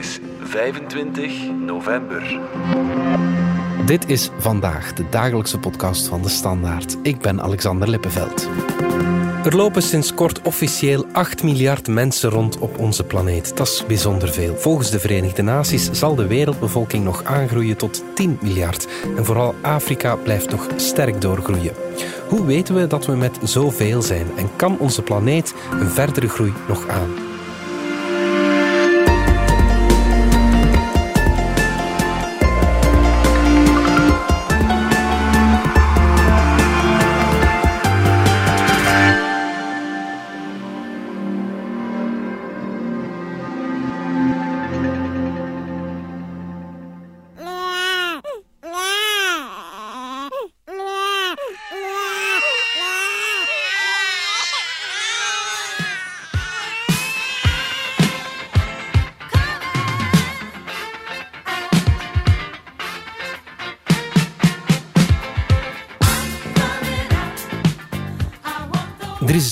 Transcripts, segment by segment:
is 25 november. Dit is vandaag de dagelijkse podcast van de Standaard. Ik ben Alexander Lippenveld. Er lopen sinds kort officieel 8 miljard mensen rond op onze planeet. Dat is bijzonder veel. Volgens de Verenigde Naties zal de wereldbevolking nog aangroeien tot 10 miljard. En vooral Afrika blijft nog sterk doorgroeien. Hoe weten we dat we met zoveel zijn en kan onze planeet een verdere groei nog aan?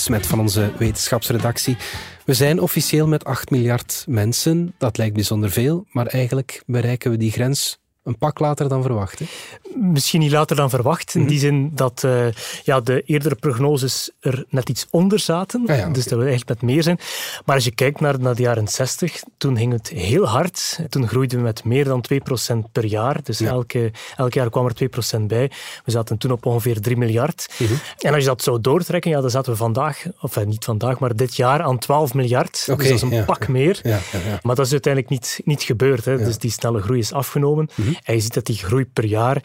Smet van onze wetenschapsredactie. We zijn officieel met 8 miljard mensen. Dat lijkt bijzonder veel, maar eigenlijk bereiken we die grens een pak later dan verwacht. Hè? Misschien niet later dan verwacht, in die zin dat uh, ja, de eerdere prognoses er net iets onder zaten. Ah ja, okay. Dus dat we eigenlijk met meer zijn. Maar als je kijkt naar, naar de jaren 60, toen ging het heel hard. Toen groeiden we met meer dan 2% per jaar. Dus ja. elke, elk jaar kwam er 2% bij. We zaten toen op ongeveer 3 miljard. Mm -hmm. En als je dat zou doortrekken, ja, dan zaten we vandaag, of eh, niet vandaag, maar dit jaar aan 12 miljard. Okay, dus dat is een ja, pak meer. Maar dat is uiteindelijk niet, niet gebeurd. Hè. Dus die snelle groei is afgenomen. Mm -hmm. En je ziet dat die groei per jaar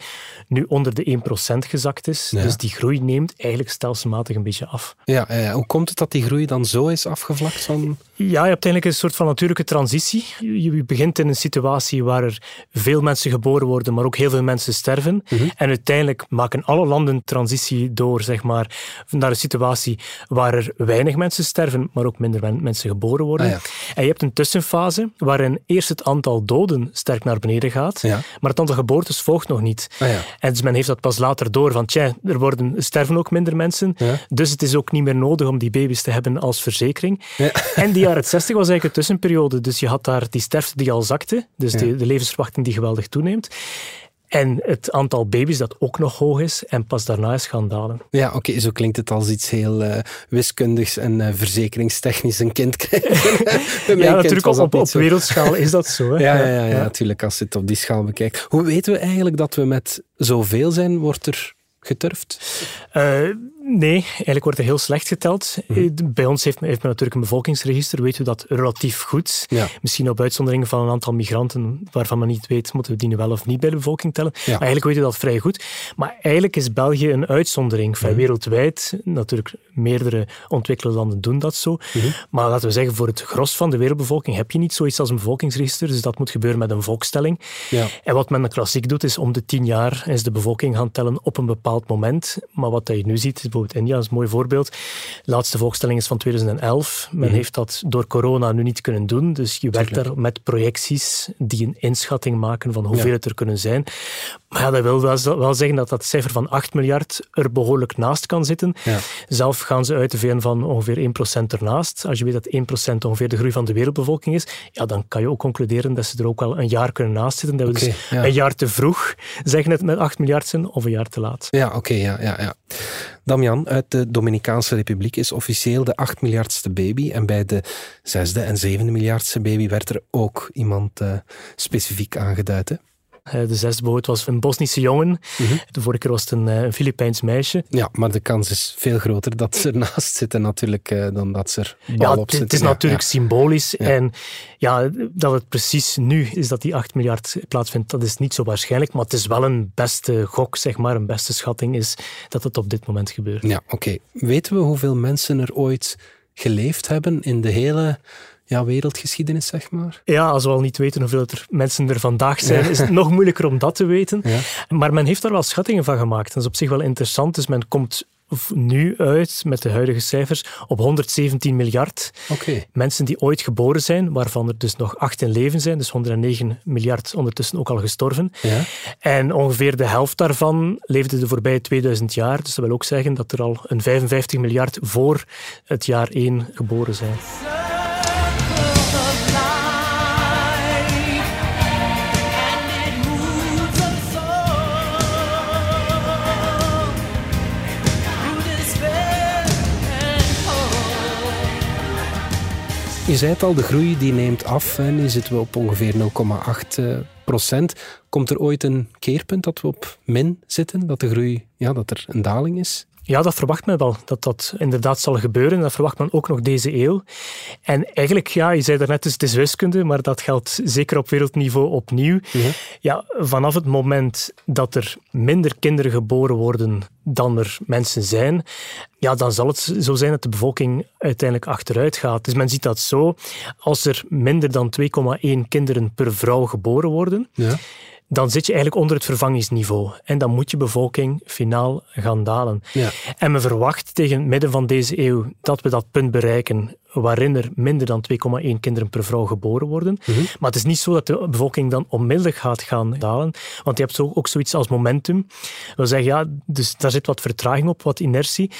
nu onder de 1% gezakt is. Ja. Dus die groei neemt eigenlijk stelselmatig een beetje af. Ja, ja, hoe komt het dat die groei dan zo is afgevlakt? Van... Ja, je hebt eigenlijk een soort van natuurlijke transitie. Je begint in een situatie waar er veel mensen geboren worden, maar ook heel veel mensen sterven. Mm -hmm. En uiteindelijk maken alle landen transitie door zeg maar, naar een situatie waar er weinig mensen sterven, maar ook minder mensen geboren worden. Ah, ja. En je hebt een tussenfase waarin eerst het aantal doden sterk naar beneden gaat, ja. maar het aantal geboortes volgt nog niet. Ah, ja. En dus men heeft dat pas later door van, tja, er worden, sterven ook minder mensen, dus het is ook niet meer nodig om die baby's te hebben als verzekering. Ja. En die jaren 60 was eigenlijk een tussenperiode, dus je had daar die sterfte die al zakte, dus die, de levensverwachting die geweldig toeneemt. En het aantal baby's dat ook nog hoog is en pas daarna is gaan dalen. Ja, oké, okay, zo klinkt het als iets heel uh, wiskundigs en uh, verzekeringstechnisch een kind krijgen. ja, natuurlijk op, op, op wereldschaal is dat zo. Hè? Ja, ja, ja, ja, natuurlijk als je het op die schaal bekijkt. Hoe weten we eigenlijk dat we met zoveel zijn? Wordt er geturfd? Uh, nee, eigenlijk wordt er heel slecht geteld. Mm. Bij ons heeft men, heeft men, natuurlijk een bevolkingsregister, weten we dat relatief goed. Ja. Misschien op uitzondering van een aantal migranten waarvan men niet weet, moeten we die nu wel of niet bij de bevolking tellen. Ja. Maar eigenlijk weten we dat vrij goed. Maar eigenlijk is België een uitzondering. Mm. Wereldwijd, natuurlijk meerdere ontwikkelde landen doen dat zo. Mm. Maar laten we zeggen, voor het gros van de wereldbevolking heb je niet zoiets als een bevolkingsregister. Dus dat moet gebeuren met een volkstelling. Ja. En wat men klassiek doet, is om de tien jaar is de bevolking gaan tellen op een bepaald moment. Maar wat je nu ziet, bijvoorbeeld India is een mooi voorbeeld. De laatste volkstelling is van 2011. Men mm. heeft dat door corona nu niet kunnen doen. Dus je werkt daar met projecties die een inschatting maken van hoeveel ja. het er kunnen zijn. Maar ja, dat wil wel, wel zeggen dat dat cijfer van 8 miljard er behoorlijk naast kan zitten. Ja. Zelf gaan ze uit de VN van ongeveer 1% ernaast. Als je weet dat 1% ongeveer de groei van de wereldbevolking is, ja, dan kan je ook concluderen dat ze er ook wel een jaar kunnen naast zitten. Dat we okay, dus ja. een jaar te vroeg zeggen het met 8 miljard zijn of een jaar te laat. Ja, oké, okay, ja, ja, ja. Damian uit de Dominicaanse Republiek is officieel de 8 miljardste baby. En bij de zesde en zevende miljardste baby werd er ook iemand uh, specifiek aangeduid. Hè? De zesde boot was een Bosnische jongen. Mm -hmm. De vorige keer was het een, een Filipijns meisje. Ja, maar de kans is veel groter dat ze ernaast zitten natuurlijk dan dat ze er ja, op zitten. Het is natuurlijk ja. symbolisch. En ja, dat het precies nu is dat die 8 miljard plaatsvindt, dat is niet zo waarschijnlijk. Maar het is wel een beste gok, zeg maar. Een beste schatting is dat het op dit moment gebeurt. Ja, oké. Okay. Weten we hoeveel mensen er ooit geleefd hebben in de hele ja, wereldgeschiedenis, zeg maar. Ja, als we al niet weten hoeveel er mensen er vandaag zijn, ja. is het nog moeilijker om dat te weten. Ja. Maar men heeft daar wel schattingen van gemaakt. Dat is op zich wel interessant. Dus men komt nu uit, met de huidige cijfers, op 117 miljard okay. mensen die ooit geboren zijn, waarvan er dus nog acht in leven zijn, dus 109 miljard ondertussen ook al gestorven. Ja. En ongeveer de helft daarvan leefde de voorbije 2000 jaar. Dus dat wil ook zeggen dat er al een 55 miljard voor het jaar 1 geboren zijn. Je zei het al, de groei die neemt af. Nu zitten we op ongeveer 0,8 procent. Komt er ooit een keerpunt dat we op min zitten? Dat de groei, ja, dat er een daling is? Ja, dat verwacht men wel, dat dat inderdaad zal gebeuren. Dat verwacht men ook nog deze eeuw. En eigenlijk, ja, je zei daarnet, dus het is wiskunde, maar dat geldt zeker op wereldniveau opnieuw. Ja. ja, vanaf het moment dat er minder kinderen geboren worden dan er mensen zijn, ja, dan zal het zo zijn dat de bevolking uiteindelijk achteruit gaat. Dus men ziet dat zo. Als er minder dan 2,1 kinderen per vrouw geboren worden, ja dan zit je eigenlijk onder het vervangingsniveau. En dan moet je bevolking finaal gaan dalen. Ja. En men verwacht tegen het midden van deze eeuw dat we dat punt bereiken waarin er minder dan 2,1 kinderen per vrouw geboren worden. Mhm. Maar het is niet zo dat de bevolking dan onmiddellijk gaat gaan dalen, want je hebt ook zoiets als momentum. We zeggen, ja, dus daar zit wat vertraging op, wat inertie.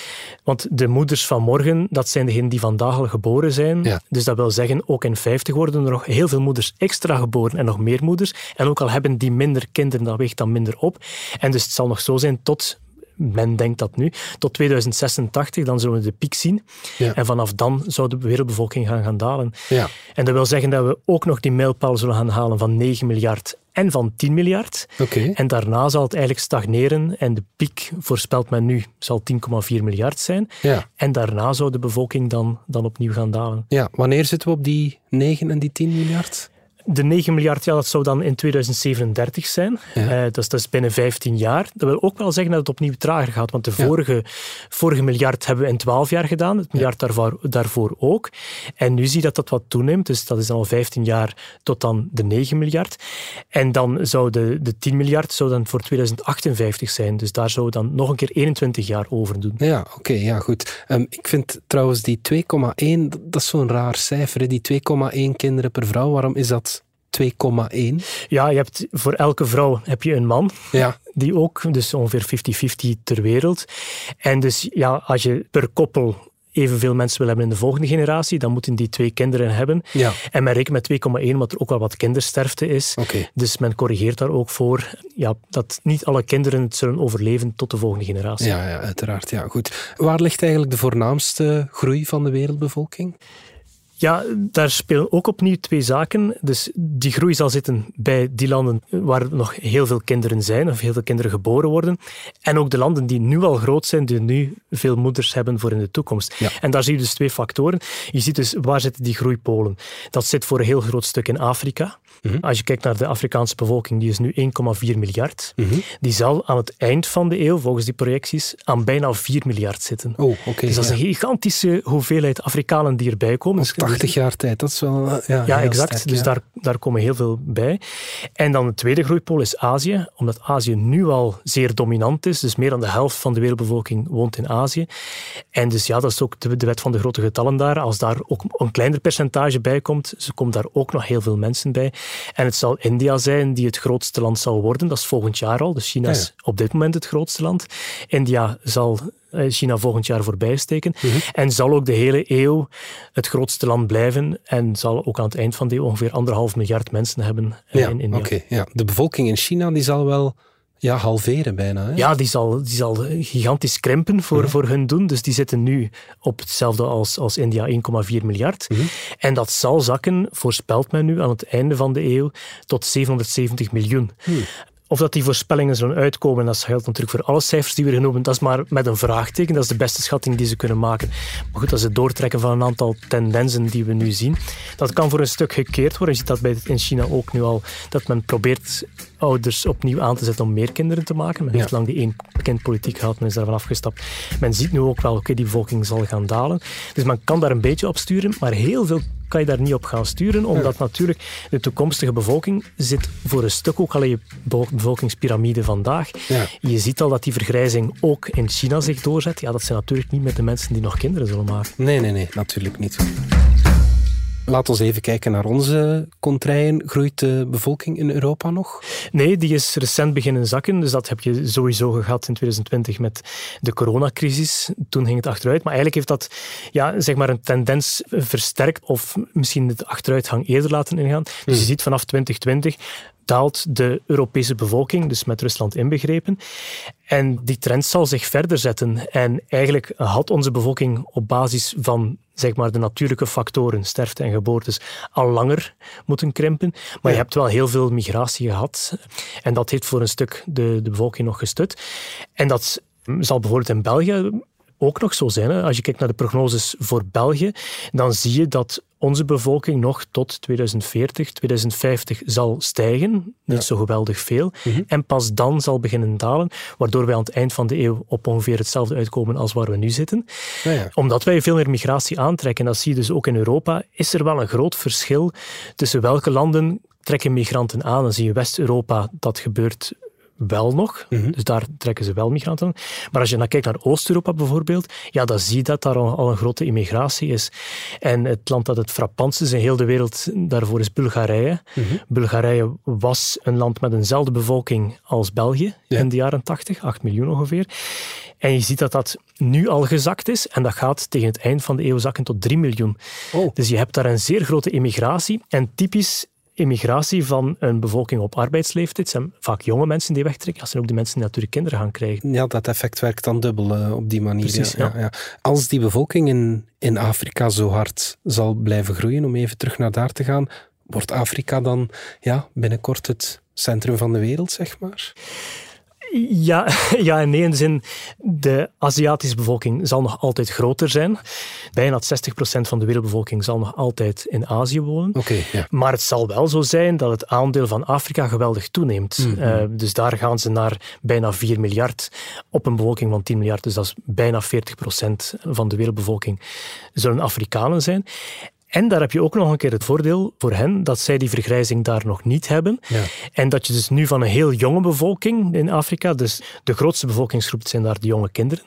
Want de moeders van morgen, dat zijn degenen die vandaag al geboren zijn. Dus dat wil zeggen, ook in 50 worden er nog heel veel moeders extra geboren en nog meer moeders. En ook al hebben die minder kinderen, dat weegt dan minder op. En dus het zal nog zo zijn tot men denkt dat nu, tot 2086, dan zullen we de piek zien. Ja. En vanaf dan zou de wereldbevolking gaan, gaan dalen. Ja. En dat wil zeggen dat we ook nog die mijlpaal zullen gaan halen van 9 miljard en van 10 miljard. Okay. En daarna zal het eigenlijk stagneren en de piek, voorspelt men nu, zal 10,4 miljard zijn. Ja. En daarna zou de bevolking dan, dan opnieuw gaan dalen. Ja, wanneer zitten we op die 9 en die 10 miljard? De 9 miljard, ja, dat zou dan in 2037 zijn. Ja. Uh, dat, is, binnen 15 jaar. Dat wil ook wel zeggen dat het opnieuw trager gaat. Want de vorige, vorige miljard hebben we in 12 jaar gedaan. Het miljard daarvoor, daarvoor ook. En nu zie je dat dat wat toeneemt. Dus dat is al 15 jaar tot dan de 9 miljard. En dan zou de, de 10 miljard zou dan voor 2058 zijn. Dus daar zou dan nog een keer 21 jaar over doen. Ja, oké, ja, goed. Um, ik vind trouwens die 2,1, dat is zo'n raar cijfer. Die 2,1 kinderen per vrouw, waarom is dat 2,1. Ja, je hebt, voor elke vrouw heb je een man. Ja. Die ook, dus ongeveer 50-50 ter wereld. En dus ja, als je per koppel evenveel mensen wil hebben in de volgende generatie, dan moeten die twee kinderen hebben. Ja. En men rekent met 2,1, omdat er ook wel wat kindersterfte is. Okay. Dus men corrigeert daar ook voor ja, dat niet alle kinderen het zullen overleven tot de volgende generatie. Ja, ja, uiteraard. Ja, goed. Waar ligt eigenlijk de voornaamste groei van de wereldbevolking? Ja, daar spelen ook opnieuw twee zaken. Dus die groei zal zitten bij die landen waar nog heel veel kinderen zijn, of heel veel kinderen geboren worden. En ook de landen die nu al groot zijn, die nu veel moeders hebben voor in de toekomst. En daar zie je dus twee factoren. Je ziet dus waar zitten die groeipolen. Dat zit voor een heel groot stuk in Afrika. Mhm. Als je kijkt naar de Afrikaanse bevolking, die is nu 1,4 miljard. Mhm. Die zal aan het eind van de eeuw, volgens die projecties, aan bijna 4 miljard zitten. Oh, okay, dus dat is een gigantische hoeveelheid Afrikanen die erbij komen. 80 jaar tijd, dat is wel... Eh, ja, ja exact. dus Daar, daar komen heel veel bij. En dan de tweede groeipool is Azië, omdat Azië nu al zeer dominant is. Dus meer dan de helft van de wereldbevolking woont in Azië. En dus ja, dat is ook de, de wet van de grote getallen daar. Als daar ook een kleiner percentage bij komt, ze komt daar ook nog heel veel mensen bij. En het zal India zijn die het grootste land zal worden. Dat is volgend jaar al. Dus China is op dit moment het grootste land. India zal China volgend jaar voorbij steken. Mhm. En zal ook de hele eeuw het grootste land blijven. En zal ook aan het eind van de eeuw ongeveer anderhalf miljard mensen hebben eh, in India. Okay, ja. De bevolking in China die zal wel ja, halveren bijna. Hè? Ja, die zal, die zal gigantisch krimpen voor, voor hun doen. Dus die zitten nu op hetzelfde als, als India, 1,4 miljard. Mhm. En dat zal zakken, voorspelt men nu aan het einde van de eeuw, tot 770 miljoen. Hmm. Of dat die voorspellingen zullen uitkomen, dat geldt natuurlijk voor alle cijfers die we genoemd dat is maar met een vraagteken. Dat is de beste schatting die ze kunnen maken. Maar goed, dat is het doortrekken van een aantal tendensen die we nu zien. Dat kan voor een stuk gekeerd worden. Je ziet dat bij, in China ook nu al, dat men probeert ouders opnieuw aan te zetten om meer kinderen te maken. Men heeft lang die één kind politiek gehad, men is daarvan afgestapt. Men ziet nu ook wel, oké, die bevolking zal gaan dalen. Dus men kan daar een beetje op sturen, maar heel veel kan je daar niet op gaan sturen, omdat natuurlijk de toekomstige bevolking zit voor een stuk ook al in je bevolkingspyramide vandaag. Ja. Je ziet al dat die vergrijzing ook in China zich doorzet. Ja, dat zijn natuurlijk niet met de mensen die nog kinderen zullen maken. Nee, nee, nee, natuurlijk niet. Laat ons even kijken naar onze contraien. Groeit de bevolking in Europa nog? Nee, die is recent beginnen zakken. Dus dat heb je sowieso gehad in 2020 met de coronacrisis. Toen ging het achteruit. Maar eigenlijk heeft dat ja, zeg maar een tendens versterkt of misschien de achteruitgang eerder laten ingaan. Dus je hmm. ziet vanaf 2020 daalt de Europese bevolking, dus met Rusland inbegrepen. En die trend zal zich verder zetten. En eigenlijk had onze bevolking op basis van zeg maar, de natuurlijke factoren, sterfte en geboortes, al langer moeten krimpen. Maar je hebt wel heel veel migratie gehad. En dat heeft voor een stuk de, de bevolking nog gestut. En dat zal bijvoorbeeld in België ook nog zo zijn. Hè. Als je kijkt naar de prognoses voor België, dan zie je dat onze bevolking nog tot 2040, 2050 zal stijgen. Niet zo geweldig veel. Mhm. En pas dan zal beginnen dalen, waardoor wij aan het eind van de eeuw op ongeveer hetzelfde uitkomen als waar we nu zitten. Ja, ja. Omdat wij veel meer migratie aantrekken, dat zie je dus ook in Europa, is er wel een groot verschil tussen welke landen trekken migranten aan. Dan zie je West-Europa, dat gebeurt wel nog. Mhm. Dus daar trekken ze wel migranten. Maar als je dan kijkt naar Oost-Europa bijvoorbeeld, ja, dan zie je dat daar al, een grote immigratie is. En het land dat het frappantste is in heel de wereld daarvoor is Bulgarije. Mhm. Bulgarije was een land met eenzelfde bevolking als België in de jaren 80, 8 miljoen ongeveer. En je ziet dat dat nu al gezakt is en dat gaat tegen het eind van de eeuw zakken tot 3 miljoen. Oh. Dus je hebt daar een zeer grote immigratie. En typisch immigratie van een bevolking op arbeidsleeftijd. Zijn vaak jonge mensen die wegtrekken. Dat zijn ook de mensen die natuurlijk kinderen gaan krijgen. Ja, dat effect werkt dan dubbel uh, op die manier. Precies, ja, ja. Ja, Als die bevolking in, in Afrika zo hard zal blijven groeien, om even terug naar daar te gaan, wordt Afrika dan ja, binnenkort het centrum van de wereld, zeg maar? Ja, ja en nee. In de zin, de Aziatische bevolking zal nog altijd groter zijn. Bijna 60% van de wereldbevolking zal nog altijd in Azië wonen. Okay, ja. Maar het zal wel zo zijn dat het aandeel van Afrika geweldig toeneemt. Mhm. Eh, dus daar gaan ze naar bijna 4 miljard op een bevolking van 10 miljard. Dus dat is bijna 40% van de wereldbevolking zullen Afrikanen zijn. En daar heb je ook nog een keer het voordeel voor hen dat zij die vergrijzing daar nog niet hebben. Ja. En dat je dus nu van een heel jonge bevolking in Afrika, dus de grootste bevolkingsgroep zijn daar de jonge kinderen,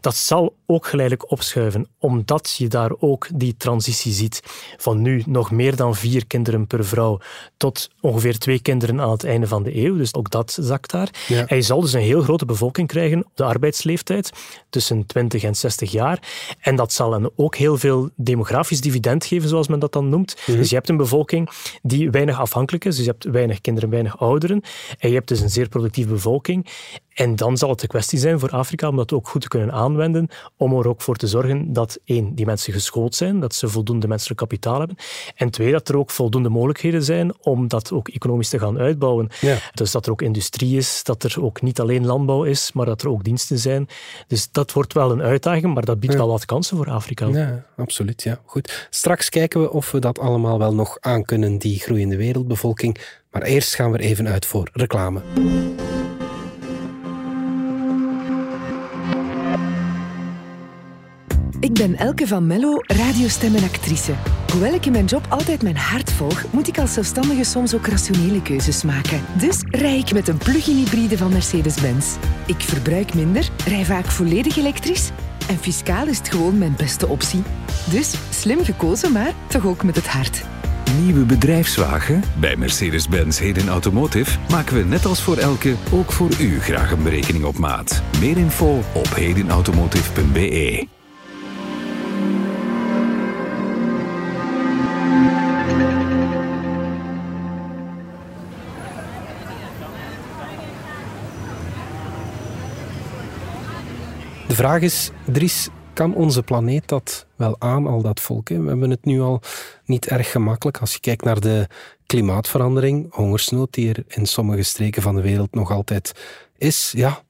dat zal ook geleidelijk opschuiven, omdat je daar ook die transitie ziet van nu nog meer dan vier kinderen per vrouw tot ongeveer twee kinderen aan het einde van de eeuw. Dus ook dat zakt daar. Ja. En je zal dus een heel grote bevolking krijgen op de arbeidsleeftijd, tussen 20 en 60 jaar. En dat zal ook heel veel demografisch dividend geven zoals men dat dan noemt. Mhm. Dus je hebt een bevolking die weinig afhankelijk is. Dus je hebt weinig kinderen, weinig ouderen. En je hebt dus een zeer productieve bevolking. En dan zal het de kwestie zijn voor Afrika om dat ook goed te kunnen aanwenden, om er ook voor te zorgen dat één, die mensen geschoold zijn, dat ze voldoende menselijk kapitaal hebben, en twee, dat er ook voldoende mogelijkheden zijn om dat ook economisch te gaan uitbouwen. Ja. Dus dat er ook industrie is, dat er ook niet alleen landbouw is, maar dat er ook diensten zijn. Dus dat wordt wel een uitdaging, maar dat biedt wel wat kansen voor Afrika. Ja, absoluut. Ja. Goed. Straks kijken we of we dat allemaal wel nog aankunnen, die groeiende wereldbevolking. Maar eerst gaan we even uit voor reclame. Ik ben Elke van Mello, radiostem en actrice. Hoewel ik in mijn job altijd mijn hart volg, moet ik als zelfstandige soms ook rationele keuzes maken. Dus rij ik met een plug-in hybride van Mercedes-Benz. Ik verbruik minder, rij vaak volledig elektrisch en fiscaal is het gewoon mijn beste optie. Dus slim gekozen, maar toch ook met het hart. Nieuwe bedrijfswagen? Bij Mercedes-Benz Heden Automotive maken we net als voor elke ook voor u graag een berekening op maat. Meer info op hedenautomotive.be. vraag is, Dries, kan onze planeet dat wel aan, al dat volk? Hè? We hebben het nu al niet erg gemakkelijk. Als je kijkt naar de klimaatverandering, hongersnood die er in sommige streken van de wereld nog altijd is, ja,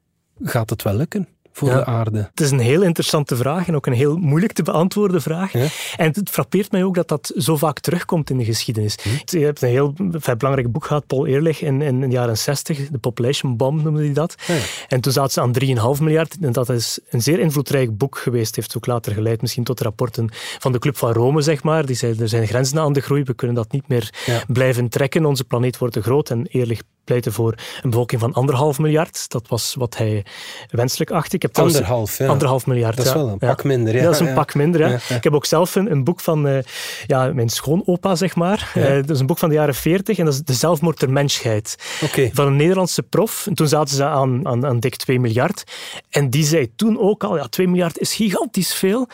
gaat het wel lukken? Voor de aarde? Het is een heel interessante vraag en ook een heel moeilijk te beantwoorden vraag. En het frappeert mij ook dat dat zo vaak terugkomt in de geschiedenis. Hm. Je hebt een heel belangrijk boek gehad, Paul Ehrlich, in, in, de jaren 60, de Population Bomb noemde hij dat. Ja. En toen zaten ze aan 3,5 miljard. En dat is een zeer invloedrijk boek geweest. Heeft ook later geleid misschien tot rapporten van de Club van Rome, zeg maar. Die zeiden, er zijn grenzen aan de groei, we kunnen dat niet meer blijven trekken. Onze planeet wordt te groot. En Ehrlich pleitte voor een bevolking van anderhalf miljard. Dat was wat hij wenselijk achtte. Ik heb anderhalf, ja. Anderhalf miljard, Dat is wel een pak minder. Ja. Dat is een pak minder, ja. Ik heb ook zelf een, een boek van uh, ja, mijn schoonopa, zeg maar. Uh, dat is een boek van de jaren 40 en dat is De zelfmoord der mensheid. Okay. Van een Nederlandse prof. En toen zaten ze aan, aan, aan dik 2 miljard. En die zei toen ook al, ja, 2 miljard is gigantisch veel.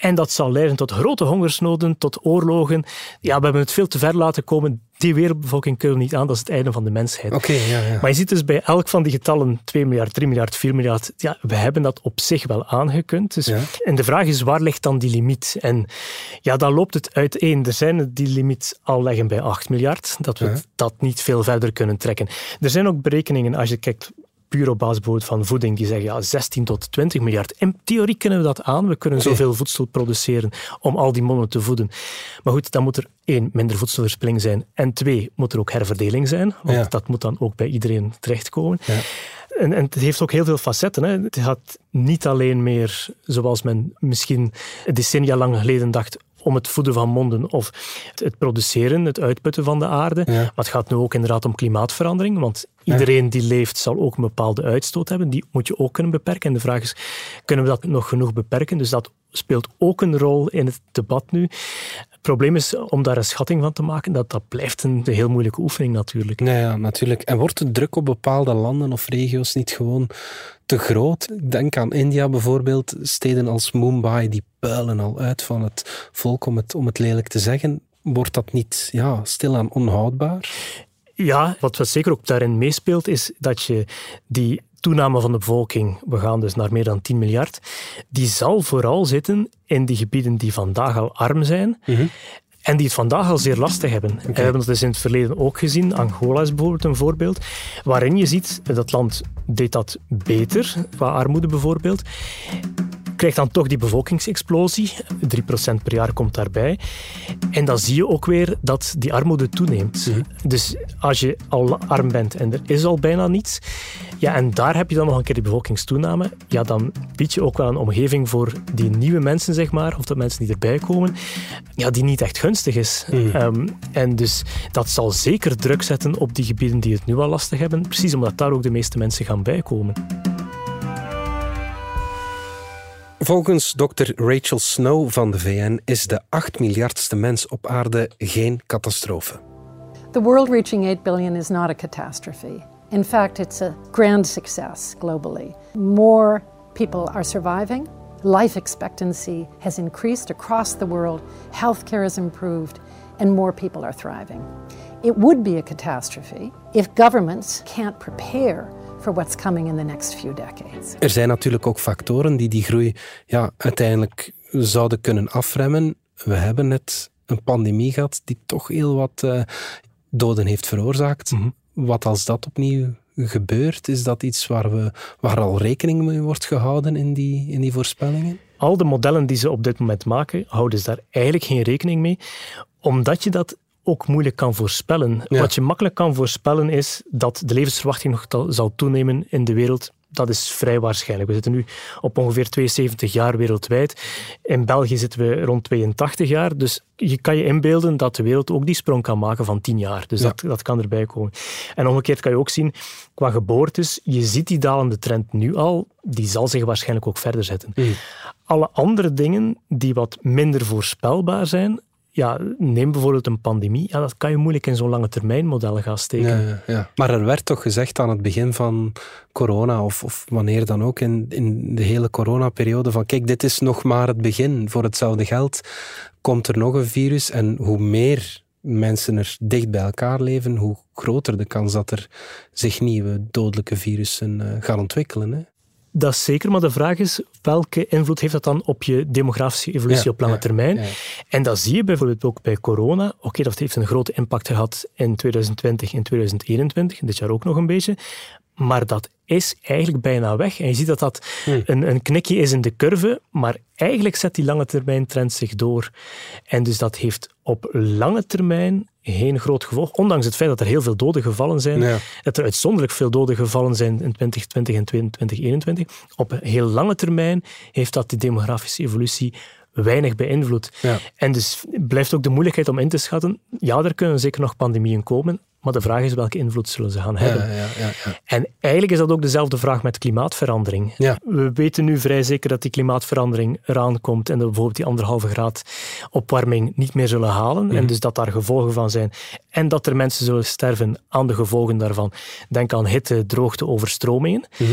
En dat zal leiden tot grote hongersnoden, tot oorlogen. Ja, we hebben het veel te ver laten komen die wereldbevolking kunnen we niet aan, dat is het einde van de mensheid. Oké, ja, ja. Maar je ziet dus bij elk van die getallen, 2 miljard, 3 miljard, 4 miljard, ja, we hebben dat op zich wel aangekund. Dus, En de vraag is, waar ligt dan die limiet? En ja, dan loopt het uiteen. Er zijn die limiet al leggen bij 8 miljard, dat we dat niet veel verder kunnen trekken. Er zijn ook berekeningen, als je kijkt puur op basis van voeding, die zeggen ja, 16 tot 20 miljard. In theorie kunnen we dat aan. We kunnen zoveel voedsel produceren om al die monden te voeden. Maar goed, dan moet er één, minder voedselverspilling zijn. En twee, moet er ook herverdeling zijn. Want dat moet dan ook bij iedereen terechtkomen. Ja. En, en, het heeft ook heel veel facetten. Hè. Het gaat niet alleen meer, zoals men misschien decennia lang geleden dacht, om het voeden van monden of het produceren, het uitputten van de aarde. Maar het gaat nu ook inderdaad om klimaatverandering, want iedereen die leeft zal ook een bepaalde uitstoot hebben. Die moet je ook kunnen beperken. En de vraag is, kunnen we dat nog genoeg beperken? Dus dat speelt ook een rol in het debat nu. Het probleem is om daar een schatting van te maken, dat, dat blijft een heel moeilijke oefening natuurlijk. Ja, ja, natuurlijk. En wordt de druk op bepaalde landen of regio's niet gewoon te groot? Denk aan India bijvoorbeeld, steden als Mumbai, die puilen al uit van het volk, om het, om het lelijk te zeggen. Wordt dat niet ja, stilaan onhoudbaar? Ja, wat zeker ook daarin meespeelt, is dat je die toename van de bevolking, we gaan dus naar meer dan 10 miljard, die zal vooral zitten in die gebieden die vandaag al arm zijn. Mhm. En die het vandaag al zeer lastig hebben. Okay. We hebben dat dus in het verleden ook gezien. Angola is bijvoorbeeld een voorbeeld. Waarin je ziet, dat land deed dat beter, qua armoede bijvoorbeeld krijgt dan toch die bevolkingsexplosie. 3% per jaar komt daarbij. En dan zie je ook weer dat die armoede toeneemt. Mhm. Dus als je al arm bent en er is al bijna niets, ja, en daar heb je dan nog een keer die bevolkingstoename, ja, dan bied je ook wel een omgeving voor die nieuwe mensen, zeg maar, of de mensen die erbij komen, ja, die niet echt gunstig is. Mhm. Ehm, en dus dat zal zeker druk zetten op die gebieden die het nu al lastig hebben, precies omdat daar ook de meeste mensen gaan bijkomen. Volgens dokter Rachel Snow van de VN is de 8 miljardste mens op aarde geen catastrofe. The world reaching 8 billion is not a catastrophe. In fact, it's a grand success globally. More people are surviving. Life expectancy has increased across the world. Healthcare has improved, and more people are thriving. It would be a catastrophe if governments can't prepare for what's coming in the next few decades. Er zijn natuurlijk ook factoren die die groei ja, uiteindelijk zouden kunnen afremmen. We hebben net een pandemie gehad die toch heel wat uh, doden heeft veroorzaakt. Mhm. Wat als dat opnieuw gebeurt, is dat iets waar, we, waar al rekening mee wordt gehouden in die, in die voorspellingen? Al de modellen die ze op dit moment maken, houden ze daar eigenlijk geen rekening mee, omdat je dat ook moeilijk kan voorspellen. Wat je makkelijk kan voorspellen is dat de levensverwachting nog zal toenemen in de wereld. Dat is vrij waarschijnlijk. We zitten nu op ongeveer 72 jaar wereldwijd. In België zitten we rond 82 jaar. Dus je kan je inbeelden dat de wereld ook die sprong kan maken van 10 jaar. Dus dat, dat kan erbij komen. En omgekeerd kan je ook zien, qua geboortes, je ziet die dalende trend nu al. Die zal zich waarschijnlijk ook verder zetten. Mm. Alle andere dingen die wat minder voorspelbaar zijn, ja, neem bijvoorbeeld een pandemie. Ja, dat kan je moeilijk in zo'n lange termijn modellen gaan steken. Ja, ja. Maar er werd toch gezegd aan het begin van corona, of, of wanneer dan ook, in, in de hele coronaperiode, van kijk, dit is nog maar het begin. Voor hetzelfde geld komt er nog een virus en hoe meer mensen er dicht bij elkaar leven, hoe groter de kans dat er zich nieuwe dodelijke virussen uh, gaan ontwikkelen. Hè? Dat is zeker, maar de vraag is, welke invloed heeft dat dan op je demografische evolutie op lange termijn? En dat zie je bijvoorbeeld ook bij corona. Oké, dat heeft een grote impact gehad in 2020 en 2021, dit jaar ook nog een beetje. Maar dat is eigenlijk bijna weg. En je ziet dat dat hm. een, een knikje is in de curve, maar eigenlijk zet die lange termijn trend zich door. En dus dat heeft op lange termijn geen groot gevolg, ondanks het feit dat er heel veel doden gevallen zijn, dat er uitzonderlijk veel doden gevallen zijn in 2020 en 2021. Op heel lange termijn heeft dat de demografische evolutie weinig beïnvloed. Ja. En dus blijft ook de moeilijkheid om in te schatten, ja, er kunnen zeker nog pandemieën komen, maar de vraag is welke invloed zullen ze gaan hebben. Ja, ja, en eigenlijk is dat ook dezelfde vraag met klimaatverandering. We weten nu vrij zeker dat die klimaatverandering eraan komt en dat we bijvoorbeeld die anderhalve graad opwarming niet meer zullen halen. En mhm. dus dat daar gevolgen van zijn. En dat er mensen zullen sterven aan de gevolgen daarvan. Denk aan hitte, droogte, overstromingen. Mhm.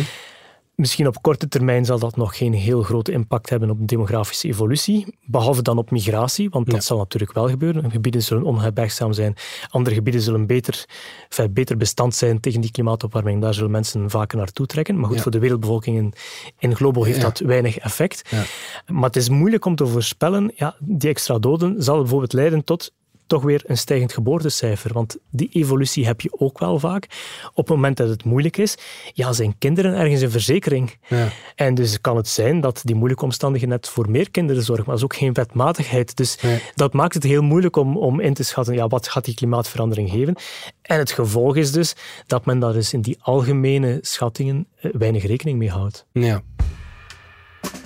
Misschien op korte termijn zal dat nog geen heel grote impact hebben op de demografische evolutie, behalve dan op migratie, want dat zal natuurlijk wel gebeuren. Gebieden zullen onherbergzaam zijn, andere gebieden zullen beter, enfin, beter bestand zijn tegen die klimaatopwarming. Daar zullen mensen vaker naartoe trekken. Maar goed, voor de wereldbevolking in, in globo heeft dat weinig effect. Maar het is moeilijk om te voorspellen, ja, die extra doden zal bijvoorbeeld leiden tot toch weer een stijgend geboortecijfer. Want die evolutie heb je ook wel vaak. Op het moment dat het moeilijk is, ja, zijn kinderen ergens een verzekering. Ja. En dus kan het zijn dat die moeilijke omstandigheden net voor meer kinderen zorgen. Maar dat is ook geen wetmatigheid. Dus dat maakt het heel moeilijk om, om in te schatten, ja, wat gaat die klimaatverandering geven? En het gevolg is dus dat men daar dus in die algemene schattingen eh, weinig rekening mee houdt. Ja.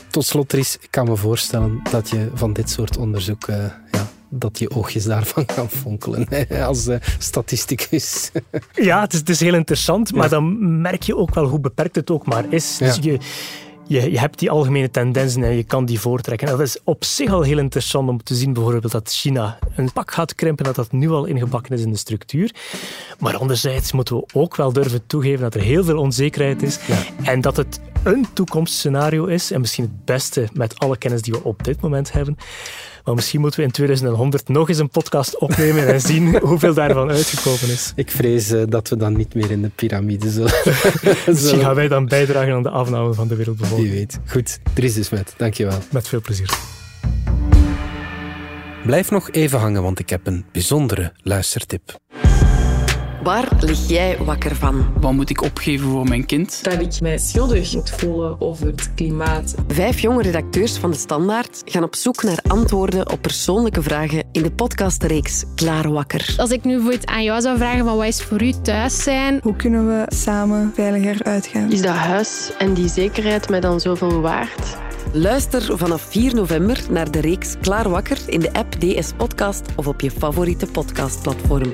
Tot slot, Tris, ik kan me voorstellen dat je van dit soort onderzoek uh, ja, dat je oogjes daarvan gaan fonkelen als uh, statisticus. ja, het is, het is, heel interessant, maar dan merk je ook wel hoe beperkt het ook maar is. Dus je, je, je, hebt die algemene tendensen en je kan die voortrekken. dat is op zich al heel interessant om te zien bijvoorbeeld dat China een pak gaat krimpen, dat dat nu al ingebakken is in de structuur. Maar anderzijds moeten we ook wel durven toegeven dat er heel veel onzekerheid is en dat het een toekomstscenario is, en misschien het beste met alle kennis die we op dit moment hebben, maar misschien moeten we in 2100 nog eens een podcast opnemen en zien hoeveel daarvan uitgekomen is. Ik vrees uh, dat we dan niet meer in de piramide zullen. misschien gaan wij dan bijdragen aan de afname van de wereldbevolking. Wie weet. Goed, Dries is met. Dankjewel. Met veel plezier. Blijf nog even hangen, want ik heb een bijzondere luistertip. Waar lig jij wakker van? Wat moet ik opgeven voor mijn kind? Dat ik mij schuldig moet voelen over het klimaat. Vijf jonge redacteurs van De Standaard gaan op zoek naar antwoorden op persoonlijke vragen in de podcastreeks Klaar Wakker. Als ik nu voor het aan jou zou vragen van wat is voor u thuis zijn? Hoe kunnen we samen veiliger uitgaan? Is dat huis en die zekerheid mij dan zoveel waard? Luister vanaf 4 november naar de reeks Klaar Wakker in de app DS Podcast of op je favoriete podcastplatform.